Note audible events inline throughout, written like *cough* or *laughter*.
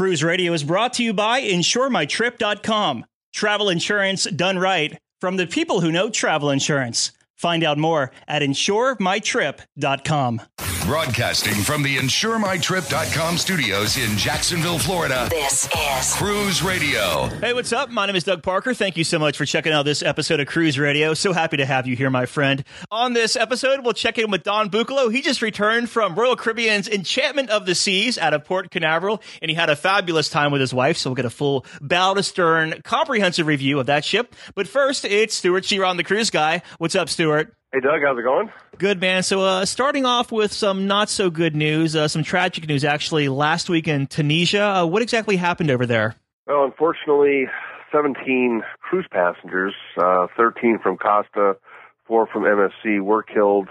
Cruise Radio is brought to you by InsureMyTrip.com. Travel insurance done right from the people who know travel insurance. Find out more at InsureMyTrip.com. Broadcasting from the InsureMyTrip.com studios in Jacksonville, Florida. This is Cruise Radio. Hey, what's up? My name is Doug Parker. Thank you so much for checking out this episode of Cruise Radio. So happy to have you here, my friend. On this episode, we'll check in with Don Buccolo. He just returned from Royal Caribbean's Enchantment of the Seas out of Port Canaveral, and he had a fabulous time with his wife. So we'll get a full bow to stern, comprehensive review of that ship. But first, it's Stewart Chiron, the cruise guy. What's up, Stewart? Hey, Doug, how's it going? Good man. So, uh, starting off with some not so good news, uh, some tragic news actually. Last week in Tunisia, uh, what exactly happened over there? Well, unfortunately, 17 cruise passengers, uh, 13 from Costa, 4 from MSC, were killed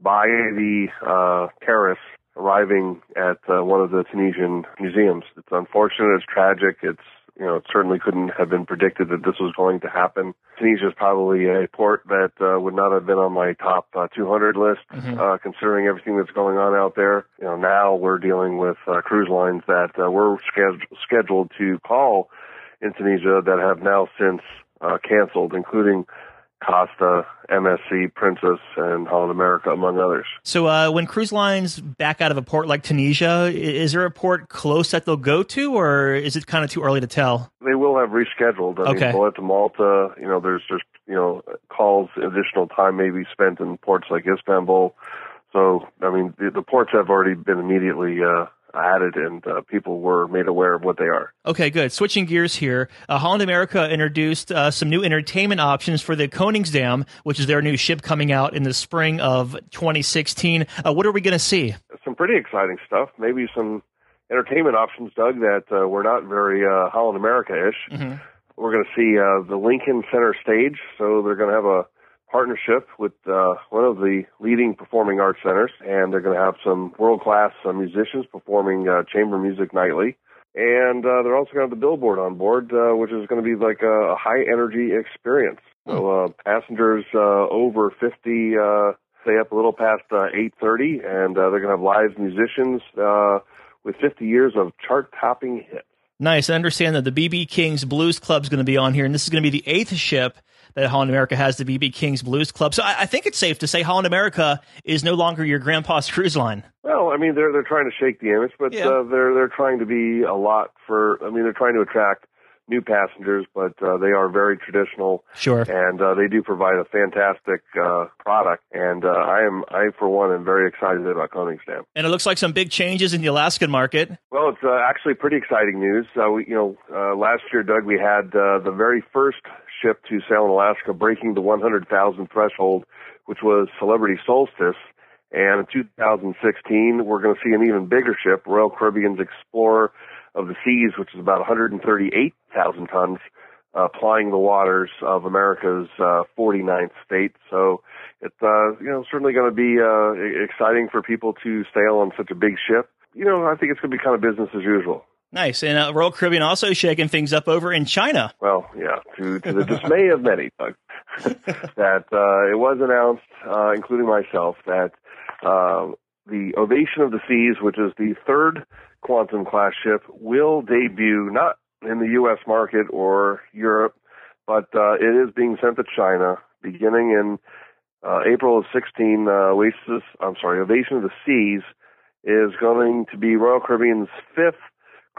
by the uh, terrorists arriving at uh, one of the Tunisian museums. It's unfortunate. It's tragic. It's you know, it certainly couldn't have been predicted that this was going to happen. Tunisia is probably a port that uh, would not have been on my top uh, 200 list, Mhm. uh, considering everything that's going on out there. You know, now we're dealing with uh, cruise lines that uh, were sched- scheduled to call in Tunisia that have now since uh, canceled, including Costa, MSC, Princess, and Holland America, among others. So, uh, when cruise lines back out of a port like Tunisia, is there a port close that they'll go to, or is it kind of too early to tell? They will have rescheduled. I Okay. mean, Valletta, Malta, you know, there's just, you know, calls, additional time may be spent in ports like Istanbul. So, I mean, the, the ports have already been immediately uh, added and uh, people were made aware of what they are. Okay, good. Switching gears here, uh, Holland America introduced uh, some new entertainment options for the Koningsdam, which is their new ship coming out in the spring of 2016. Uh, what are we going to see? Some pretty exciting stuff. Maybe some entertainment options, Doug, that uh, were not very uh, Holland America-ish. Mhm. We're going to see uh, the Lincoln Center Stage. So they're going to have a partnership with uh, one of the leading performing arts centers, and they're going to have some world-class uh, musicians performing uh, chamber music nightly. And uh, they're also going to have the billboard on board, uh, which is going to be like a, a high-energy experience. So uh, passengers uh, over 50 uh, stay up a little past uh, 8:30, and uh, they're going to have live musicians uh, with 50 years of chart-topping hits. Nice. I understand that the BB King's Blues Club is going to be on here, and this is going to be the eighth ship that Holland America has, the BB King's Blues Club. So I, I think it's safe to say Holland America is no longer your grandpa's *laughs* cruise line. Well, I mean, they're they're trying to shake the image, but Yeah. uh, they're they're trying to be a lot for. I mean, they're trying to attract new passengers, but uh, they are very traditional, Sure. and uh, they do provide a fantastic uh, product. And uh, I am, I for one, am very excited about Koningsdam. And it looks like some big changes in the Alaskan market. Well, it's uh, actually pretty exciting news. Uh, we, you know, uh, last year, Doug, we had uh, the very first ship to sail in Alaska breaking the 100,000 threshold, which was Celebrity Solstice. And in 2016, we're going to see an even bigger ship, Royal Caribbean's Explorer of the Seas, which is about 138,000 tons, uh, plying the waters of America's uh, 49th state. So it's uh, you know certainly going to be uh, exciting for people to sail on such a big ship. You know, I think it's going to be kind of business as usual. Nice. And uh, Royal Caribbean also shaking things up over in China. Well, yeah, to to the dismay of many, Doug, *laughs* that uh, it was announced, uh, including myself, that uh, the Ovation of the Seas, which is the third Quantum class ship, will debut not in the U.S. market or Europe, but uh, it is being sent to China beginning in uh, April of 16. Uh, Oasis, I'm sorry, Ovation of the Seas is going to be Royal Caribbean's fifth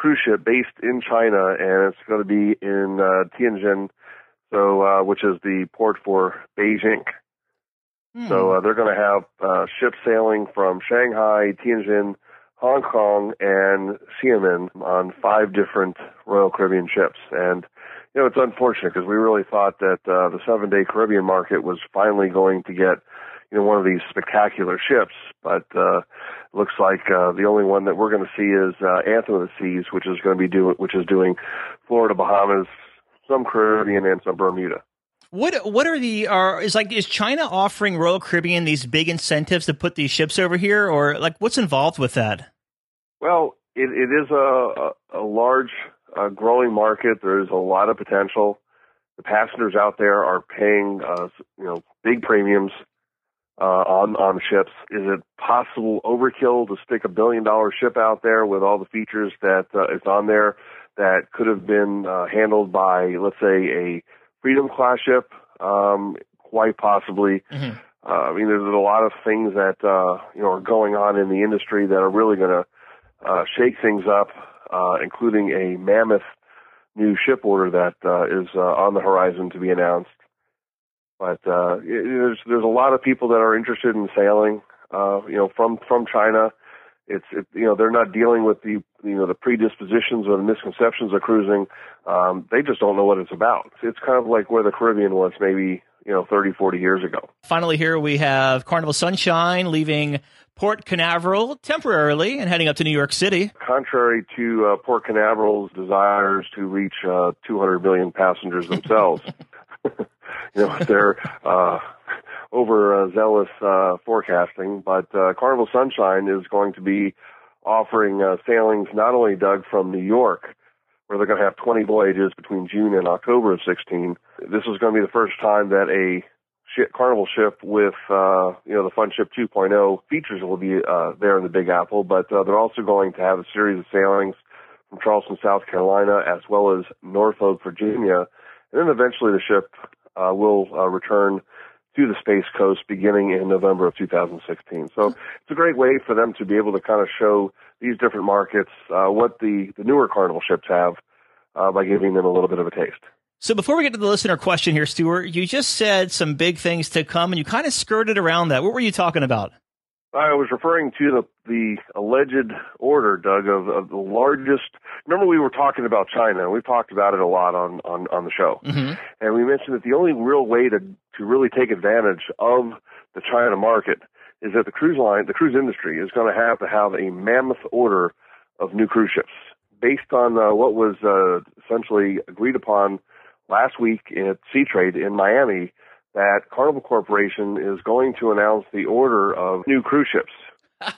cruise ship based in China, and it's going to be in uh, Tianjin, so uh, which is the port for Beijing. Hmm. So uh, they're going to have uh, ships sailing from Shanghai, Tianjin, Hong Kong, and Xiamen on five different Royal Caribbean ships. And you know, it's unfortunate because we really thought that uh, the seven-day Caribbean market was finally going to get you know one of these spectacular ships, but uh, looks like uh, the only one that we're going to see is uh, Anthem of the Seas, which is going to be doing which is doing Florida, Bahamas, some Caribbean, and some Bermuda. What what are the are is like is China offering Royal Caribbean these big incentives to put these ships over here or like what's involved with that? Well, it, it is a, a, a large, uh, growing market. There is a lot of potential. The passengers out there are paying, uh, you know, big premiums uh, on on ships. Is it possible overkill to stick a billion dollar ship out there with all the features that uh, is on there that could have been uh, handled by, let's say, a Freedom class ship? Um, quite possibly. Mm-hmm. Uh, I mean, there's, a lot of things that uh, you know are going on in the industry that are really going to uh, shake things up, uh, including a mammoth new ship order that uh, is uh, on the horizon to be announced. But uh, it, there's there's a lot of people that are interested in sailing, uh, you know, from from China. It's it, you know they're not dealing with the you know the predispositions or the misconceptions of cruising. Um, they just don't know what it's about. It's kind of like where the Caribbean was maybe you know 30, 40 years ago. Finally, here we have Carnival Sunshine leaving Port Canaveral temporarily and heading up to New York City. Contrary to uh, Port Canaveral's desires to reach uh, 200 million passengers themselves, *laughs* you know they're uh, over zealous uh, forecasting. But uh, Carnival Sunshine is going to be offering uh, sailings not only Doug from New York where they're going to have 20 voyages between June and October of 16. This is going to be the first time that a Carnival ship with uh, you know the Fun Ship 2.0 features will be uh, there in the Big Apple, but uh, they're also going to have a series of sailings from Charleston, South Carolina, as well as Norfolk, Virginia, and then eventually the ship uh, will uh, return to the Space Coast beginning in November of 2016. So it's a great way for them to be able to kind of show these different markets uh, what the, the newer Carnival ships have uh, by giving them a little bit of a taste. So before we get to the listener question here, Stewart, you just said some big things to come and you kind of skirted around that. What were you talking about? I was referring to the the alleged order, Doug, of, of the largest. Remember, we were talking about China. We've talked about it a lot on on on the show, mm-hmm. and we mentioned that the only real way to to really take advantage of the China market is that the cruise line, the cruise industry, is going to have to have a mammoth order of new cruise ships based on uh, what was uh, essentially agreed upon last week at Seatrade in Miami. That Carnival Corporation is going to announce the order of new cruise ships.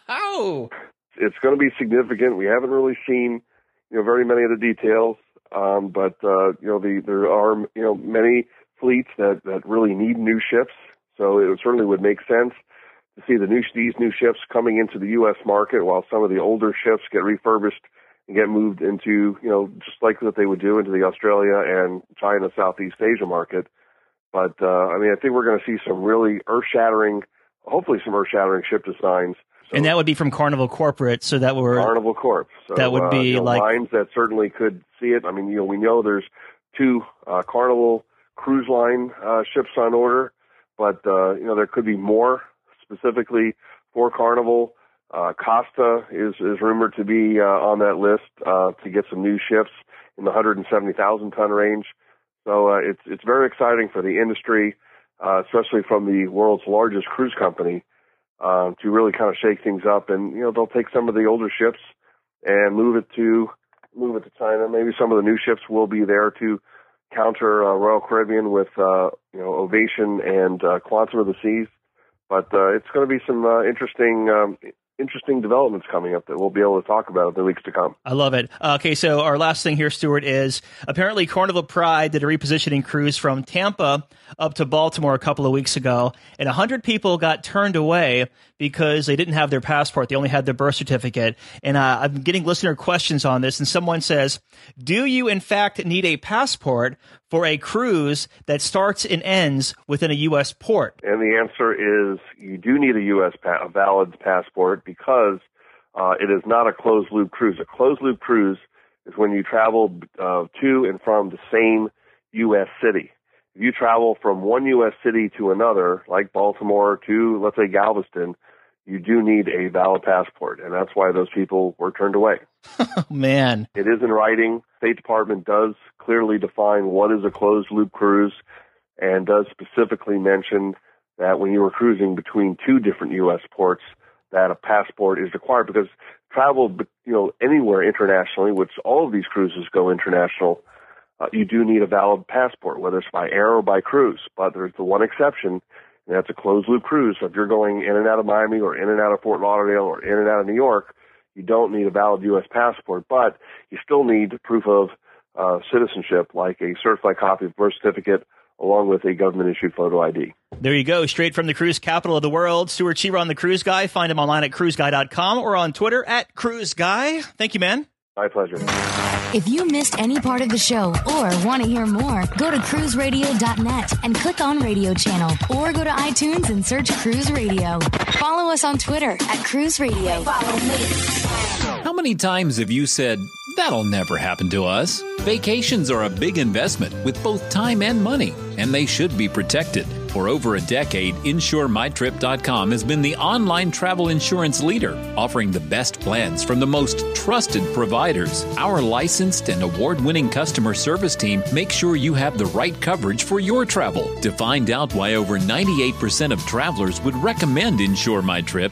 Oh, it's going to be significant. We haven't really seen, you know, very many of the details, um, but uh, you know, the, there are you know many fleets that that really need new ships. So it certainly would make sense to see the new these new ships coming into the U.S. market, while some of the older ships get refurbished and get moved into, you know, just like what they would do into the Australia and China, Southeast Asia market. But uh, I mean, I think we're going to see some really earth-shattering, hopefully some earth-shattering ship designs. So, and that would be from Carnival Corporate, so that were Carnival Corp. So, that would be uh, you know, like lines that certainly could see it. I mean, you know, we know there's two uh, Carnival cruise line uh, ships on order, but uh, you know there could be more specifically for Carnival. Uh, Costa is is rumored to be uh, on that list uh, to get some new ships in the 170,000 ton range. So uh, it's it's very exciting for the industry, uh, especially from the world's largest cruise company, uh, to really kind of shake things up. And you know they'll take some of the older ships and move it to move it to China. Maybe some of the new ships will be there to counter uh, Royal Caribbean with uh, you know Ovation and uh, Quantum of the Seas. But uh, it's going to be some interesting um, interesting developments coming up that we'll be able to talk about in the weeks to come. I love it. Okay, so our last thing here, Stewart, is apparently Carnival Pride did a repositioning cruise from Tampa up to Baltimore a couple of weeks ago, and 100 people got turned away because they didn't have their passport. They only had their birth certificate. And uh, I'm getting listener questions on this, and someone says, Do you, in fact, need a passport for a cruise that starts and ends within a U.S. port? And the answer is you do need a U.S. Pa- a valid passport because uh, it is not a closed loop cruise. A closed loop cruise is when you travel uh, to and from the same U.S. city. If you travel from one U.S. city to another, like Baltimore to, let's say, Galveston, you do need a valid passport, and that's why those people were turned away. *laughs* oh, man. It is in writing. State Department does clearly define what is a closed loop cruise and does specifically mention that when you were cruising between two different U.S. ports, that a passport is required because travel, you know, anywhere internationally, which all of these cruises go international, uh, you do need a valid passport, whether it's by air or by cruise. But there's the one exception, and that's a closed loop cruise. So if you're going in and out of Miami or in and out of Fort Lauderdale or in and out of New York, you don't need a valid U.S. passport, but you still need proof of uh, citizenship, like a certified copy of birth certificate along with a government issued photo ID. There you go, straight from the cruise capital of the world. Stewart Chiron, the cruise guy. Find him online at cruiseguy.com or on Twitter at cruiseguy. Thank you, man. My pleasure. If you missed any part of the show or want to hear more, go to cruiseradio.net and click on radio channel or go to iTunes and search Cruise Radio. Follow us on Twitter at Cruise Radio. How many times have you said, that'll never happen to us? Vacations are a big investment with both time and money, and they should be protected. For over a decade, InsureMyTrip.com has been the online travel insurance leader, offering the best plans from the most trusted providers. Our licensed and award winning customer service team makes sure you have the right coverage for your travel. To find out why over 98% of travelers would recommend Insure My Trip,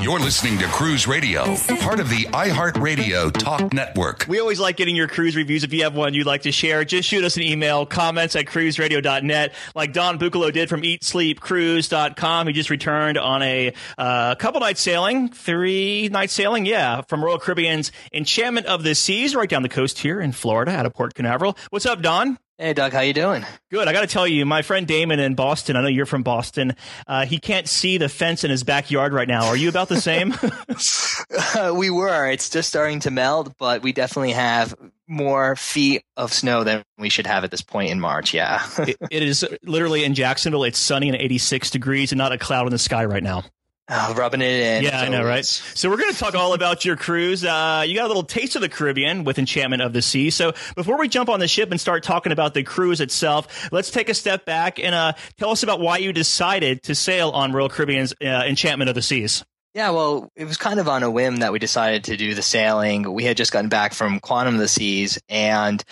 You're listening to Cruise Radio, part of the iHeartRadio Talk Network. We always like getting your cruise reviews. If you have one you'd like to share, just shoot us an email, comments at cruiseradio.net, like Don Bucalo did from eatsleepcruise.com. He just returned on a uh, couple nights sailing, three nights sailing, yeah, from Royal Caribbean's Enchantment of the Seas, right down the coast here in Florida out of Port Canaveral. What's up, Don? Hey, Doug, how you doing? Good. I got to tell you, my friend Damon in Boston. I know you're from Boston. Uh, he can't see the fence in his backyard right now. Are you about the same? *laughs* *laughs* uh, we were. It's just starting to melt, but we definitely have more feet of snow than we should have at this point in March. Yeah, *laughs* it, it is literally in Jacksonville. It's sunny and 86 degrees, and not a cloud in the sky right now. Oh, rubbing it in. Yeah, I know, right? So we're going to talk all about your cruise. Uh, you got a little taste of the Caribbean with Enchantment of the Sea. So before we jump on the ship and start talking about the cruise itself, let's take a step back and uh, tell us about why you decided to sail on Royal Caribbean's uh, Enchantment of the Seas. Yeah, well, it was kind of on a whim that we decided to do the sailing. We had just gotten back from Quantum of the Seas, and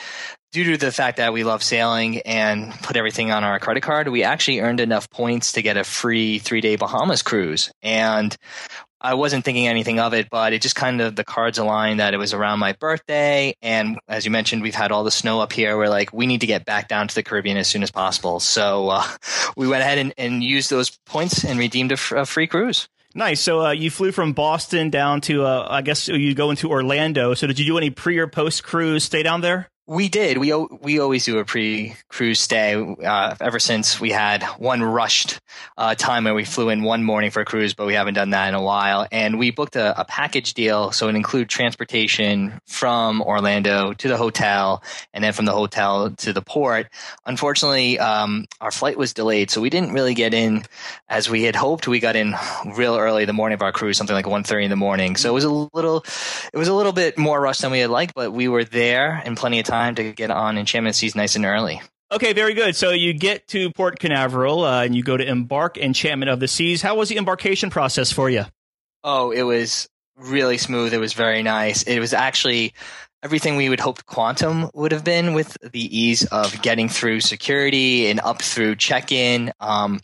due to the fact that we love sailing and put everything on our credit card, we actually earned enough points to get a free three day Bahamas cruise. And I wasn't thinking anything of it, but it just kind of the cards aligned that it was around my birthday. And as you mentioned, we've had all the snow up here. We're like, we need to get back down to the Caribbean as soon as possible. So uh, *laughs* we went ahead and, and, used those points and redeemed a, f- a free cruise. Nice. So uh, you flew from Boston down to, uh, I guess you go into Orlando. So did you do any pre or post cruise stay down there? We did. We we always do a pre cruise stay. Uh, ever since we had one rushed uh, time where we flew in one morning for a cruise, but we haven't done that in a while. And we booked a, a package deal, so it included transportation from Orlando to the hotel, and then from the hotel to the port. Unfortunately, um, our flight was delayed, so we didn't really get in as we had hoped. We got in real early the morning of our cruise, something like 1.30 in the morning. So it was a little, it was a little bit more rushed than we had liked, but we were there in plenty of time time to get on Enchantment Seas nice and early. Okay, very good. So you get to Port Canaveral uh, and you go to embark Enchantment of the Seas. How was the embarkation process for you? Oh, it was really smooth. It was very nice. It was actually everything we would hope Quantum would have been with the ease of getting through security and up through check-in. Um,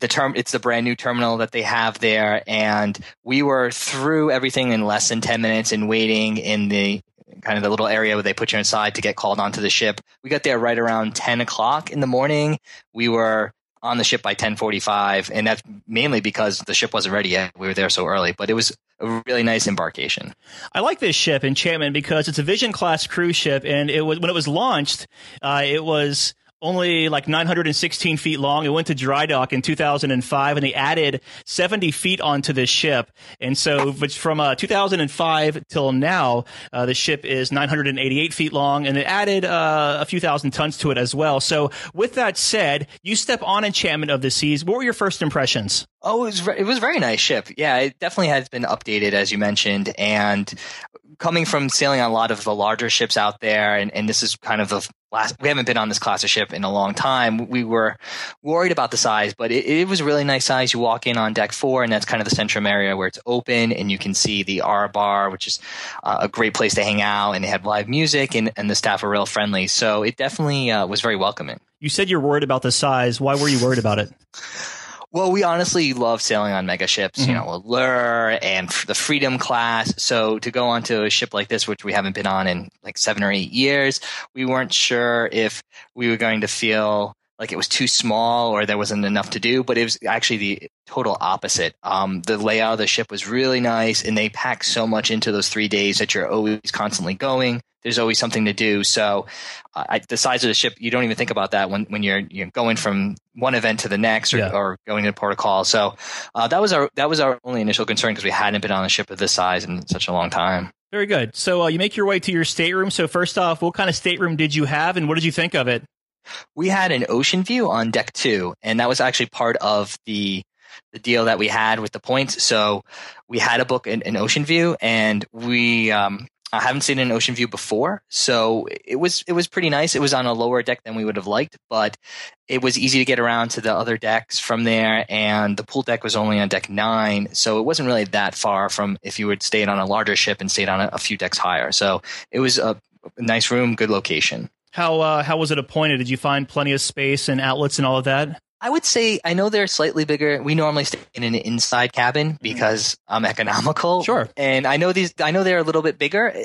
the term it's the brand new terminal that they have there and we were through everything in less than 10 minutes and waiting in the kind of the little area where they put you inside to get called onto the ship. We got there right around 10 o'clock in the morning. We were on the ship by 1045 and that's mainly because the ship wasn't ready yet. We were there so early, but it was a really nice embarkation. I like this ship, Enchantment, because it's a Vision class cruise ship, and it was when it was launched, uh, it was only like 916 feet long. It went to dry dock in 2005 and they added 70 feet onto this ship. And so from uh, 2005 till now, uh, the ship is 988 feet long and it added uh, a few thousand tons to it as well. So with that said, you step on Enchantment of the Seas. What were your first impressions? Oh, it was, it was a very nice ship. Yeah, it definitely has been updated, as you mentioned. And coming from sailing on a lot of the larger ships out there, and, and this is kind of the last, we haven't been on this class of ship in a long time. We were worried about the size, but it, it was a really nice size. You walk in on deck four, and that's kind of the centrum area where it's open, and you can see the R bar, which is uh, a great place to hang out, and they had live music, and, and the staff are real friendly. So it definitely uh, was very welcoming. You said you're worried about the size. Why were you worried about it? Well, we honestly love sailing on mega ships, mm-hmm. you know, Allure and the Freedom class. So to go onto a ship like this, which we haven't been on in like seven or eight years, we weren't sure if we were going to feel like it was too small or there wasn't enough to do, but it was actually the total opposite. Um, the layout of the ship was really nice and they pack so much into those three days that you're always constantly going. There's always something to do. So uh, I, the size of the ship, you don't even think about that when, when you're, you're going from one event to the next or, yeah. or going to protocol. So uh, that was our, that was our only initial concern because we hadn't been on a ship of this size in such a long time. Very good. So uh, you make your way to your stateroom. So first off, what kind of stateroom did you have and what did you think of it? we had an ocean view on deck two, and that was actually part of the the deal that we had with the points. So we had a book an, an ocean view, and we um, I haven't seen an ocean view before, so it was it was pretty nice. It was on a lower deck than we would have liked, but it was easy to get around to the other decks from there. And the pool deck was only on deck nine, so it wasn't really that far from if you had stayed on a larger ship and stayed on a, a few decks higher. So it was a nice room, good location. How uh, how was it appointed? Did you find plenty of space and outlets and all of that? I would say I know they're slightly bigger. We normally stay in an inside cabin because I'm economical. Sure. And I know these. I know they're a little bit bigger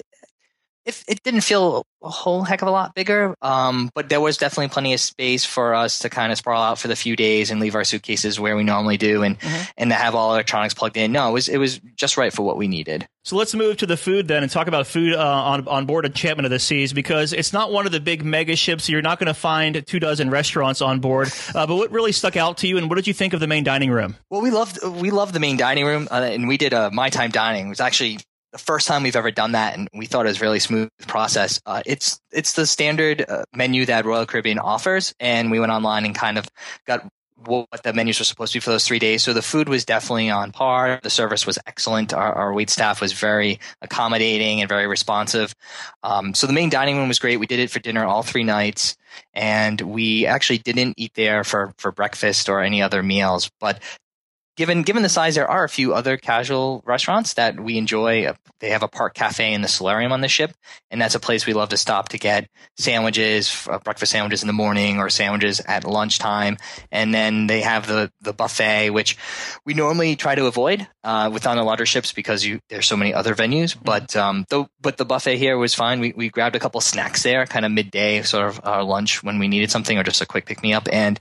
if it didn't feel a whole heck of a lot bigger, um, but there was definitely plenty of space for us to kind of sprawl out for the few days and leave our suitcases where we normally do, and mm-hmm. and to have all electronics plugged in. No, it was it was just right for what we needed. So let's move to the food then and talk about food uh, on on board Enchantment of the Seas because it's not one of the big mega ships. So You're not going to find two dozen restaurants on board. Uh, but what really stuck out to you, and what did you think of the main dining room? Well, we loved we loved the main dining room, uh, and we did a my time dining. It was actually the first time we've ever done that, and we thought it was a really smooth process. Uh, it's it's the standard uh, menu that Royal Caribbean offers, and we went online and kind of got what the menus were supposed to be for those three days. So the food was definitely on par. The service was excellent. Our, our wait staff was very accommodating and very responsive. Um, so the main dining room was great. We did it for dinner all three nights, and we actually didn't eat there for for breakfast or any other meals. But given given the size, there are a few other casual restaurants that we enjoy. They have a park cafe in the solarium on the ship, and that's a place we love to stop to get sandwiches, uh, breakfast sandwiches in the morning, or sandwiches at lunchtime. And then they have the the buffet, which we normally try to avoid uh, with on the larger ships because you there's so many other venues. Mm-hmm. But um, the, but the buffet here was fine. We we grabbed a couple snacks there, kind of midday, sort of our lunch when we needed something, or just a quick pick me up, and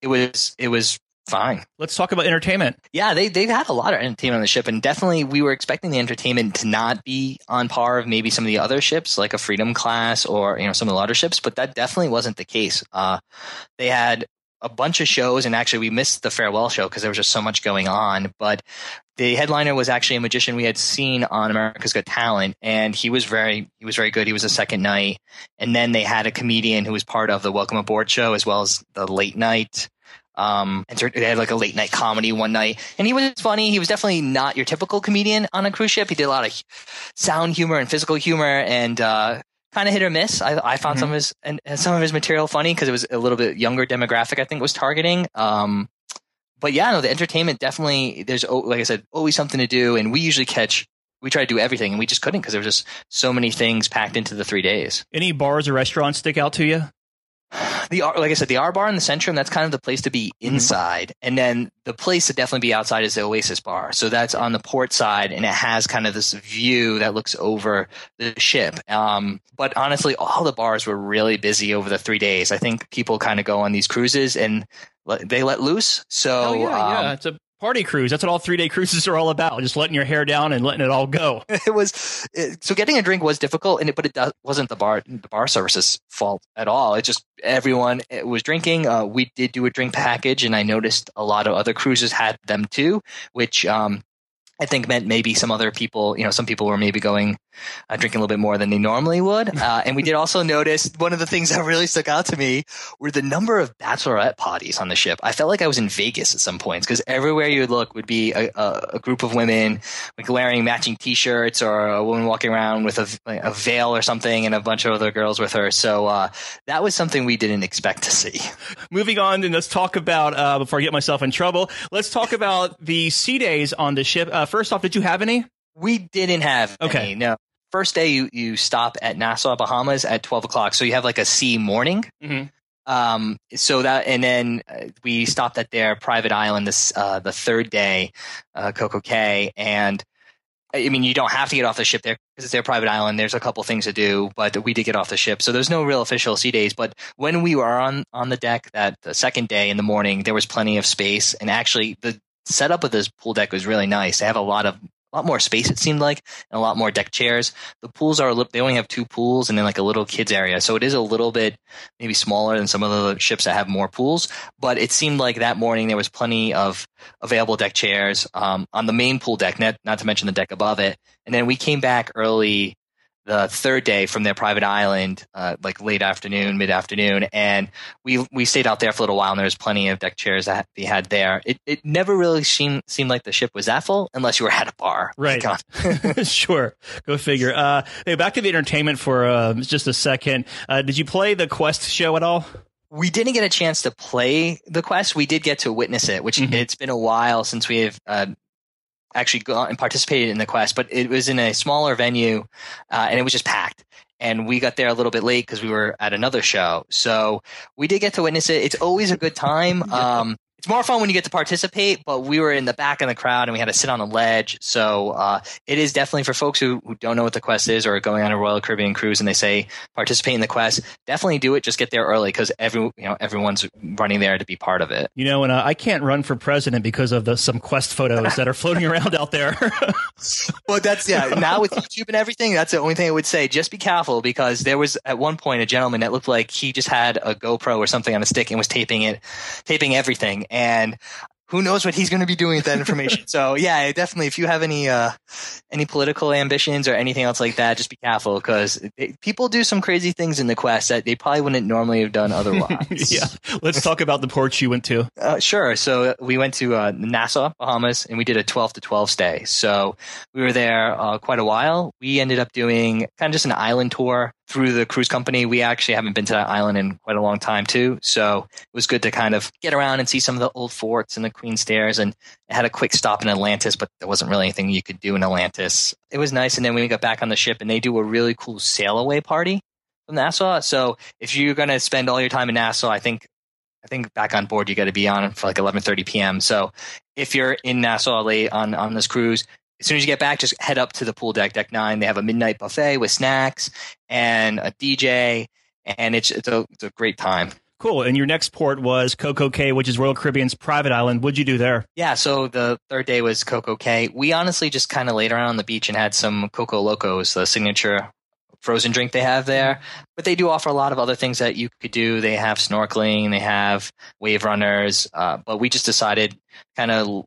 it was it was fine. Let's talk about entertainment. Yeah, they they've had a lot of entertainment on the ship, and definitely we were expecting the entertainment to not be on par of maybe some of the other ships, like a Freedom class or you know some of the larger ships, but that definitely wasn't the case. Uh, they had a bunch of shows, and actually we missed the farewell show because there was just so much going on. But the headliner was actually a magician we had seen on America's Got Talent, and he was very he was very good. He was the second night, and then they had a comedian who was part of the Welcome Aboard show as well as the late night um, and they had like a late night comedy one night, and he was funny. He was definitely not your typical comedian on a cruise ship. He did a lot of sound humor and physical humor, and uh, kind of hit or miss. I, I found mm-hmm. some of his and some of his material funny because it was a little bit younger demographic. I think was targeting. Um, but yeah, no, the entertainment definitely. There's like I said, always something to do, and we usually catch we try to do everything and we just couldn't because there was just so many things packed into the three days. Any bars or restaurants stick out to you? The like I said, the R bar in the Centrum, that's kind of the place to be mm-hmm. inside. Mm-hmm. And then the place to definitely be outside is the Oasis bar. So that's on the port side and it has kind of this view that looks over the ship. Um, but honestly, all the bars were really busy over the three days. I think people kind of go on these cruises and they let loose. So oh, yeah, um, yeah. It's a party cruise. That's what all three day cruises are all about. Just letting your hair down and letting it all go. *laughs* It was it, so getting a drink was difficult, and it, but it wasn't the bar the bar service's fault at all. It just everyone was drinking. Uh, we did do a drink package, and I noticed a lot of other cruises had them too, which um, I think meant maybe some other people, you know, some people were maybe going uh, drinking a little bit more than they normally would. *laughs* Uh, and we did also notice one of the things *laughs* that really stuck out to me were the number of bachelorette parties on the ship. I felt like I was in Vegas at some points because everywhere you would look would be a, a, a, group of women like wearing matching T-shirts or a woman walking around with a, a veil or something and a bunch of other girls with her. So uh, that was something we didn't expect to see. *laughs* Moving on, and let's talk about uh, before I get myself in trouble. Let's talk about the sea days on the ship. First off, did you have any? We didn't have okay. Any, no first day you, you stop at Nassau, Bahamas at 12 o'clock. So you have like a sea morning. Mm-hmm. Um, so that, and then uh, we stopped at their private island this, uh, the third day, uh, Coco Cay. And I mean, you don't have to get off the ship there because it's their private island. There's a couple things to do, but we did get off the ship. So there's no real official sea days. But when we were on, on the deck that the second day in the morning, there was plenty of space. And actually the setup of this pool deck was really nice. They have a lot of a lot more space it seemed like and a lot more deck chairs the pools are a little. they only have two pools and then like a little kids area so it is a little bit maybe smaller than some of the ships that have more pools but it seemed like that morning there was plenty of available deck chairs um, on the main pool deck not, not to mention the deck above it and then we came back early the third day from their private island, uh, like late afternoon, mid afternoon, and we we stayed out there for a little while. And there was plenty of deck chairs that we had there. It it never really seemed seemed like the ship was that full unless you were at a bar. *laughs* Right. *laughs* *laughs* sure. Go figure. Uh, hey, back to the entertainment for uh, just a second. Uh, did you play the Quest show at all? We didn't get a chance to play the quest. We did get to witness it, which mm-hmm. it's been a while since we have uh, actually gone and participated in the quest, but it was in a smaller venue uh, and it was just packed. And we got there a little bit late because we were at another show. So we did get to witness it. It's always a good time. Um, it's more fun when you get to participate, but we were in the back of the crowd and we had to sit on a ledge. So uh, it is definitely for folks who, who don't know what the quest is or are going on a Royal Caribbean cruise and they say participate in the quest. Definitely do it. Just get there early because every you know everyone's running there to be part of it. You know, and uh, I can't run for president because of the some quest photos that are floating *laughs* around out there. *laughs* well, that's yeah. Now with YouTube and everything, that's the only thing I would say. Just be careful because there was at one point a gentleman that looked like he just had a GoPro or something on a stick and was taping it, taping everything and who knows what he's going to be doing with that information. *laughs* so yeah, definitely. If you have any uh, any political ambitions or anything else like that, just be careful because people do some crazy things in the quest that they probably wouldn't normally have done otherwise. *laughs* yeah, let's talk about the ports you went to. Uh, sure. So we went to uh, Nassau, Bahamas, and we did a twelve to twelve stay. So we were there uh, quite a while. We ended up doing kind of just an island tour through the cruise company. We actually haven't been to that island in quite a long time too. So it was good to kind of get around and see some of the old forts and the Queen Stairs and had a quick stop in Atlantis, but there wasn't really anything you could do in Atlantis. It was nice. And then we got back on the ship and they do a really cool sail away party from Nassau. So if you're going to spend all your time in Nassau, I think I think back on board you got to be on for like 11:30 p.m. So if you're in Nassau late on on this cruise, as soon as you get back, just head up to the pool deck, deck nine. They have a midnight buffet with snacks and a DJ, and it's it's a it's a great time. Cool. And your next port was Coco Cay, which is Royal Caribbean's private island. What'd you do there? Yeah, so the third day was Coco Cay. We honestly just kind of laid around on the beach and had some Coco Locos, the signature frozen drink they have there. But they do offer a lot of other things that you could do. They have snorkeling, they have wave runners. Uh, but we just decided kind of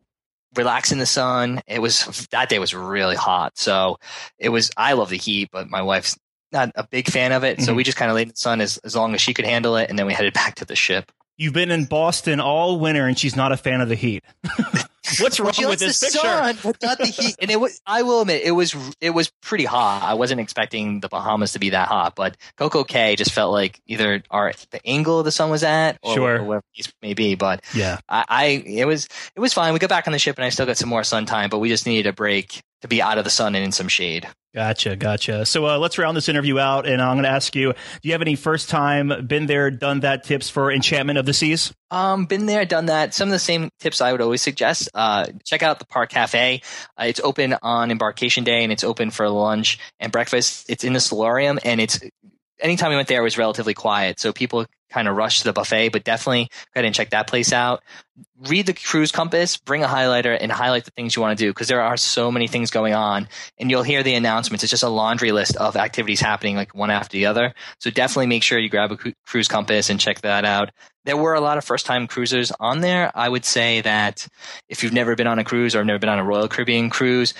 relax in the sun. It was that day was really hot, so it was. I love the heat, but my wife's not a big fan of it. So mm-hmm. we just kind of laid in the sun as as long as she could handle it, and then we headed back to the ship. You've been in Boston all winter, and she's not a fan of the heat. *laughs* What's wrong with this picture? Sun, but not the heat. And it was, I will admit, it was it was pretty hot. I wasn't expecting the Bahamas to be that hot, but Coco Cay just felt like either our the angle the sun was at, or, sure. or whatever it may be. But yeah, I, I it was it was fine. We got back on the ship, and I still got some more sun time, but we just needed a break to be out of the sun and in some shade. Gotcha, gotcha. So uh, let's round this interview out, and I'm going to ask you: Do you have any first time been there, done that tips for Enchantment of the Seas? Um, been there, done that. Some of the same tips I would always suggest. Uh, check out the Park Cafe. Uh, it's open on embarkation day, and it's open for lunch and breakfast. It's in the solarium, and it's anytime we went there, it was relatively quiet. So people kind of rushed to the buffet, but definitely go ahead and check that place out. Read the cruise compass, bring a highlighter, and highlight the things you want to do because there are so many things going on. And you'll hear the announcements. It's just a laundry list of activities happening like one after the other. So definitely make sure you grab a cruise compass and check that out. There were a lot of first time cruisers on there. I would say that if you've never been on a cruise or never been on a Royal Caribbean cruise,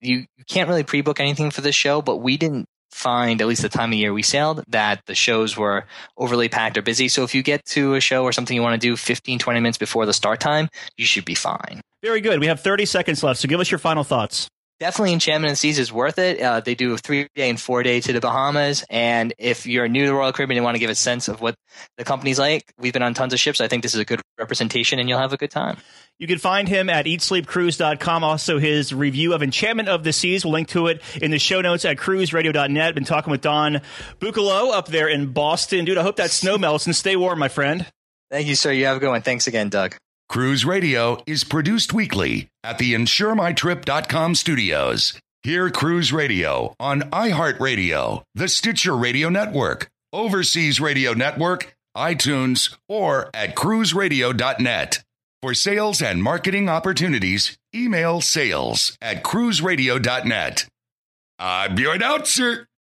you, you can't really pre book anything for this show, but we didn't find, at least the time of year we sailed, that the shows were overly packed or busy. So if you get to a show or something you want to do 15, 20 minutes before the start time, you should be fine. Very good. We have 30 seconds left. So give us your final thoughts definitely Enchantment of the Seas is worth it. Uh, they do a three day and four day to the Bahamas. And if you're new to the Royal Caribbean and you want to give a sense of what the company's like, we've been on tons of ships. I think this is a good representation and you'll have a good time. You can find him at eatsleepcruise.com. Also, his review of Enchantment of the Seas. We'll link to it in the show notes at cruiseradio.net. Been talking with Don Buccolo up there in Boston. Dude, I hope that snow melts and stay warm, my friend. Thank you, sir. You have a good one. Thanks again, Doug. Cruise Radio is produced weekly at the InsureMyTrip.com studios. Hear Cruise Radio on iHeartRadio, the Stitcher Radio Network, Overseas Radio Network, iTunes, or at cruiseradio.net. For sales and marketing opportunities, email sales at cruiseradio.net. I'm your announcer.